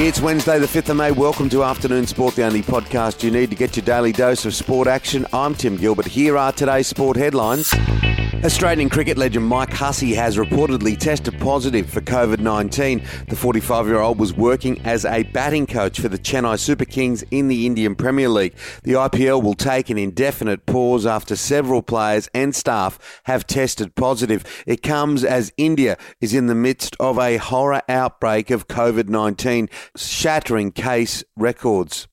It's Wednesday, the 5th of May. Welcome to Afternoon Sport, the only podcast you need to get your daily dose of sport action. I'm Tim Gilbert. Here are today's sport headlines. Australian cricket legend Mike Hussey has reportedly tested positive for COVID 19. The 45 year old was working as a batting coach for the Chennai Super Kings in the Indian Premier League. The IPL will take an indefinite pause after several players and staff have tested positive. It comes as India is in the midst of a horror outbreak of COVID 19, shattering case records.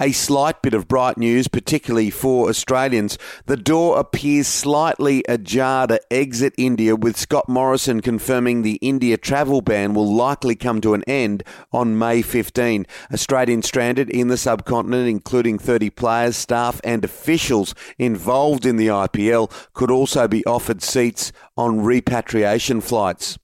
A slight bit of bright news, particularly for Australians. The door appears slightly ajar to exit India, with Scott Morrison confirming the India travel ban will likely come to an end on May 15. Australians stranded in the subcontinent, including 30 players, staff, and officials involved in the IPL, could also be offered seats on repatriation flights.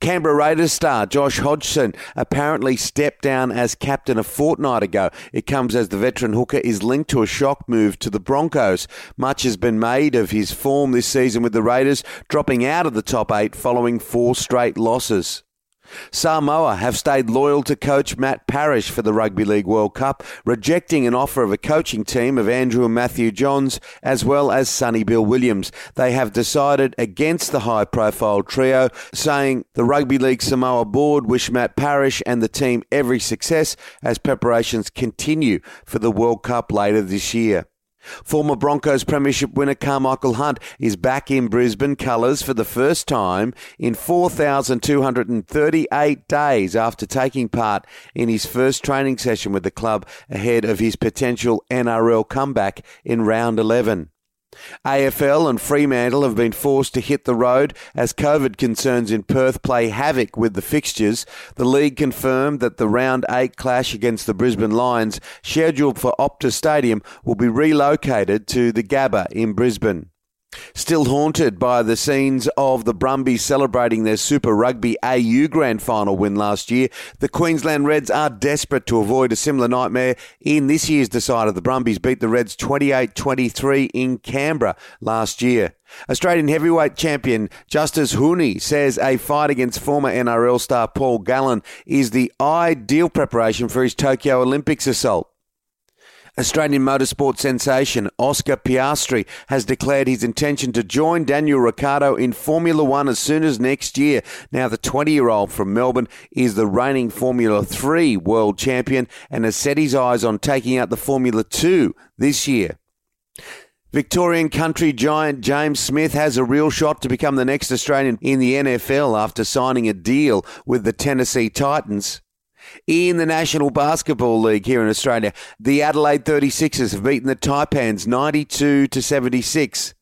Canberra Raiders star Josh Hodgson apparently stepped down as captain a fortnight ago. It comes as the veteran hooker is linked to a shock move to the Broncos. Much has been made of his form this season with the Raiders dropping out of the top eight following four straight losses. Samoa have stayed loyal to coach Matt Parish for the Rugby League World Cup, rejecting an offer of a coaching team of Andrew and Matthew Johns as well as Sonny Bill Williams. They have decided against the high profile trio, saying the Rugby League Samoa board wish Matt Parish and the team every success as preparations continue for the World Cup later this year. Former Broncos Premiership winner Carmichael Hunt is back in Brisbane colours for the first time in 4,238 days after taking part in his first training session with the club ahead of his potential NRL comeback in round 11. AFL and Fremantle have been forced to hit the road as COVID concerns in Perth play havoc with the fixtures. The league confirmed that the round 8 clash against the Brisbane Lions, scheduled for Optus Stadium, will be relocated to the Gabba in Brisbane. Still haunted by the scenes of the Brumbies celebrating their Super Rugby AU Grand Final win last year, the Queensland Reds are desperate to avoid a similar nightmare in this year's decider. The Brumbies beat the Reds 28 23 in Canberra last year. Australian heavyweight champion Justis Huni says a fight against former NRL star Paul Gallen is the ideal preparation for his Tokyo Olympics assault. Australian motorsport sensation Oscar Piastri has declared his intention to join Daniel Ricciardo in Formula One as soon as next year. Now, the 20 year old from Melbourne is the reigning Formula 3 world champion and has set his eyes on taking out the Formula 2 this year. Victorian country giant James Smith has a real shot to become the next Australian in the NFL after signing a deal with the Tennessee Titans. In the National Basketball League here in Australia, the Adelaide 36ers have beaten the Taipans 92 to 76.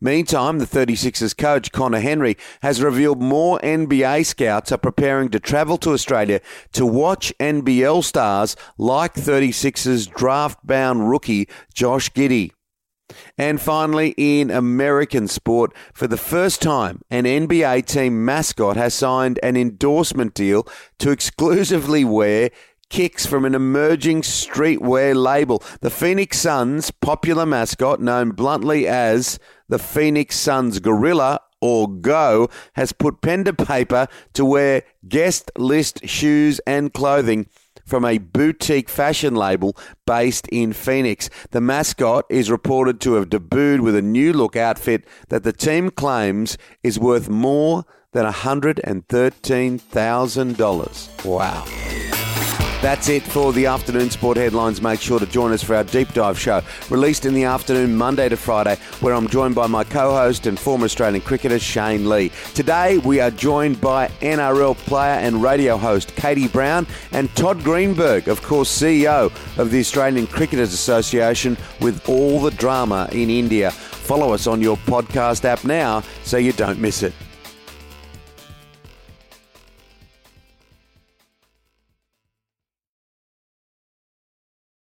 Meantime, the 36ers coach Conner Henry has revealed more NBA scouts are preparing to travel to Australia to watch NBL stars like 36ers draft bound rookie Josh Giddey. And finally, in American sport, for the first time, an NBA team mascot has signed an endorsement deal to exclusively wear kicks from an emerging streetwear label. The Phoenix Suns' popular mascot, known bluntly as the Phoenix Suns Gorilla or Go, has put pen to paper to wear guest list shoes and clothing from a boutique fashion label based in Phoenix. The mascot is reported to have debuted with a new look outfit that the team claims is worth more than $113,000. Wow. That's it for the afternoon sport headlines. Make sure to join us for our deep dive show, released in the afternoon, Monday to Friday, where I'm joined by my co host and former Australian cricketer, Shane Lee. Today, we are joined by NRL player and radio host Katie Brown and Todd Greenberg, of course, CEO of the Australian Cricketers Association, with all the drama in India. Follow us on your podcast app now so you don't miss it.